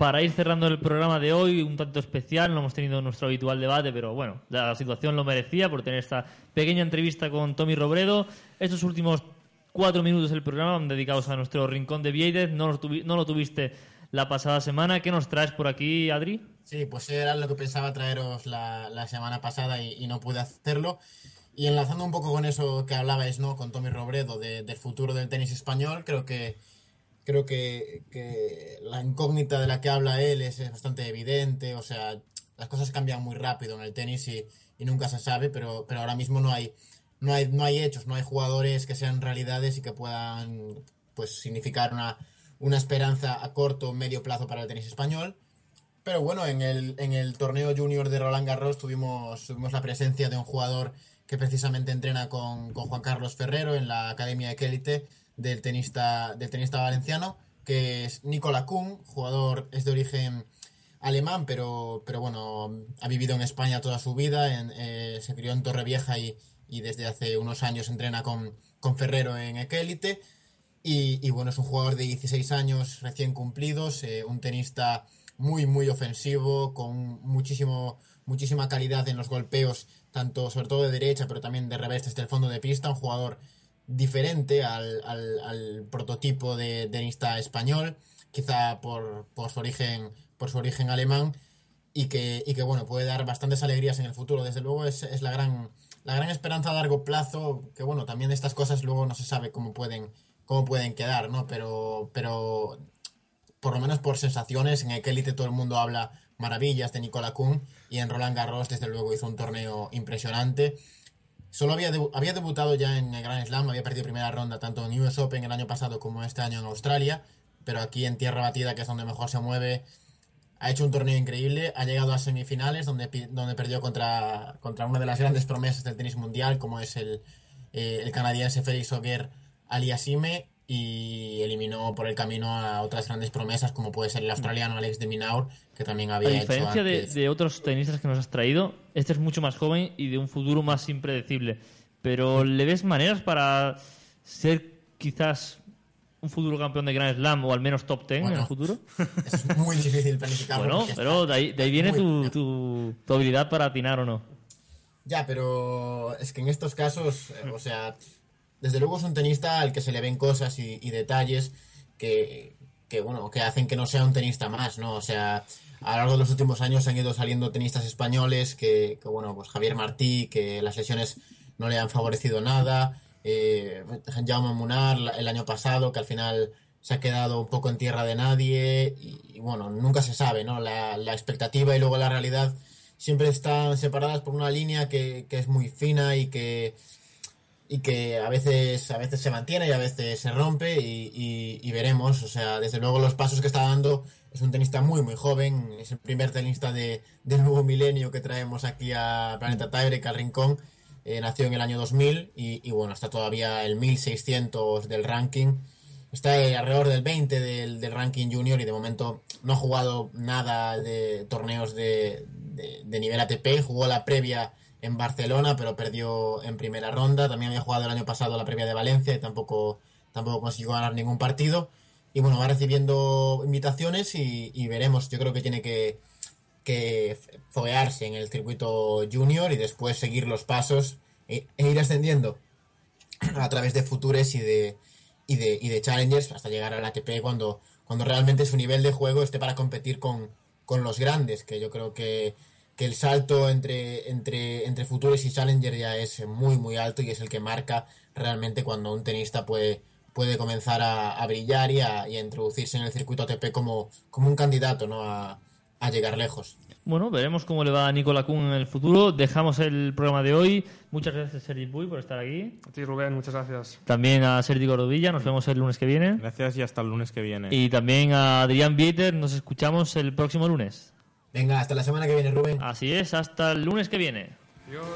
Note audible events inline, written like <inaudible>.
Para ir cerrando el programa de hoy, un tanto especial, no hemos tenido nuestro habitual debate, pero bueno, la situación lo merecía por tener esta pequeña entrevista con Tommy Robredo. Estos últimos cuatro minutos del programa dedicados a nuestro rincón de Vieides. No lo tuviste la pasada semana. ¿Qué nos traes por aquí, Adri? Sí, pues era lo que pensaba traeros la, semana pasada y, no pude hacerlo. Y enlazando un poco con eso que hablabais, ¿no? Con Tommy Robredo del futuro del tenis español, creo que creo que, la incógnita de la que habla él es, bastante evidente, o sea, las cosas cambian muy rápido en el tenis y, nunca se sabe, pero, pero ahora mismo no hay, no, hay, no hay hechos, no hay jugadores que sean realidades y que puedan pues significar una, una esperanza a corto o medio plazo para el tenis español. Pero bueno, en el, en el torneo junior de Roland Garros tuvimos, tuvimos la presencia de un jugador que precisamente entrena con, con Juan Carlos Ferrero en la Academia de Kelite del tenista, del tenista valenciano, que es Nicola Kuhn, jugador, es de origen alemán, pero, pero bueno, ha vivido en España toda su vida, eh, se crió en Torrevieja y, y desde hace unos años entrena con, con Ferrero en Ekélite. Y, y, bueno, es un jugador de 16 años recién cumplidos, eh, un tenista muy, muy ofensivo, con muchísimo, muchísima calidad en los golpeos, tanto sobre todo de derecha, pero también de revés desde el fondo de pista, un jugador diferente al, al, prototipo de tenista español, quizá por, por, su origen, por su origen alemán, y que, y que bueno, puede dar bastantes alegrías en el futuro. Desde luego es, es, la, gran, la gran esperanza a largo plazo, que bueno, también estas cosas luego no se sabe cómo pueden, cómo pueden quedar, ¿no? Pero, pero por lo menos por sensaciones, en Elite todo el mundo habla maravillas de Nicola Kuhn y en Roland Garros desde luego hizo un torneo impresionante Solo había, había debutado ya en el Grand Slam, había perdido primera ronda tanto en US Open el año pasado como este año en Australia, pero aquí en tierra batida, que es donde mejor se mueve, ha hecho un torneo increíble, ha llegado a semifinales donde, donde perdió contra, contra una de las grandes promesas del tenis mundial, como es el, eh, el canadiense Félix Auger Aliasime, y eliminó por el camino a otras grandes promesas como puede ser el australiano Alex de Minaur que también había a diferencia de, otros tenistas que nos has traído este es mucho más joven y de un futuro más impredecible. Pero le ves maneras para ser quizás un futuro campeón de Grand Slam o al menos top 10 en el futuro <laughs> es muy difícil planificarlo bueno pero de ahí, de ahí viene tu, tu, tu habilidad para atinar o no. Ya pero es que en estos casos eh, o sea desde luego es un tenista al que se le ven cosas y, detalles que, bueno, que hacen que no sea un tenista más, ¿no? O sea, a lo largo de los últimos años han ido saliendo tenistas españoles que, bueno, pues Javier Martí, que las lesiones no le han favorecido nada, eh, Jaume Munar el año pasado, que al final se ha quedado un poco en tierra de nadie y, bueno, nunca se sabe, ¿no? La, la, expectativa y luego la realidad siempre están separadas por una línea que, que es muy fina y que y que a veces, a veces se mantiene y a veces se rompe y, veremos. O sea, desde luego los pasos que está dando es un tenista muy, muy joven. Es el primer tenista de, del nuevo milenio que traemos aquí a Planeta Tiebreak, al Rincón. Eh, nació en el año 2000 y, bueno, está todavía el 1600 del ranking. Está alrededor del 20 del, del, ranking junior y de momento no ha jugado nada de torneos de, de nivel ATP. Jugó la previa en Barcelona, pero perdió en primera ronda. También había jugado el año pasado la previa de Valencia y tampoco, tampoco consiguió ganar ningún partido. Y bueno, va recibiendo invitaciones y, veremos. Yo creo que tiene que, que foguearse en el circuito junior y después seguir los pasos e, e, ir ascendiendo a través de futures y de, y de, y de challengers hasta llegar al ATP cuando, cuando realmente su nivel de juego esté para competir con, con los grandes, que yo creo que que el salto entre, entre, entre Futures y Challenger ya es muy, muy alto y es el que marca realmente cuando un tenista puede, puede comenzar a, brillar y a, introducirse en el circuito ATP como, como un candidato ¿no? a, llegar lejos. Bueno, veremos cómo le va a Nicola Kuhn en el futuro. Dejamos el programa de hoy. Muchas gracias, Sergi Puy, por estar aquí. A ti, Rubén, muchas gracias. También a Sergi Gordovilla. Nos vemos el lunes que viene. Gracias y hasta el lunes que viene. Y también a Adrián Bieter. Nos escuchamos el próximo lunes. Venga, hasta la semana que viene, Rubén. Así es, hasta el lunes que viene. Adiós.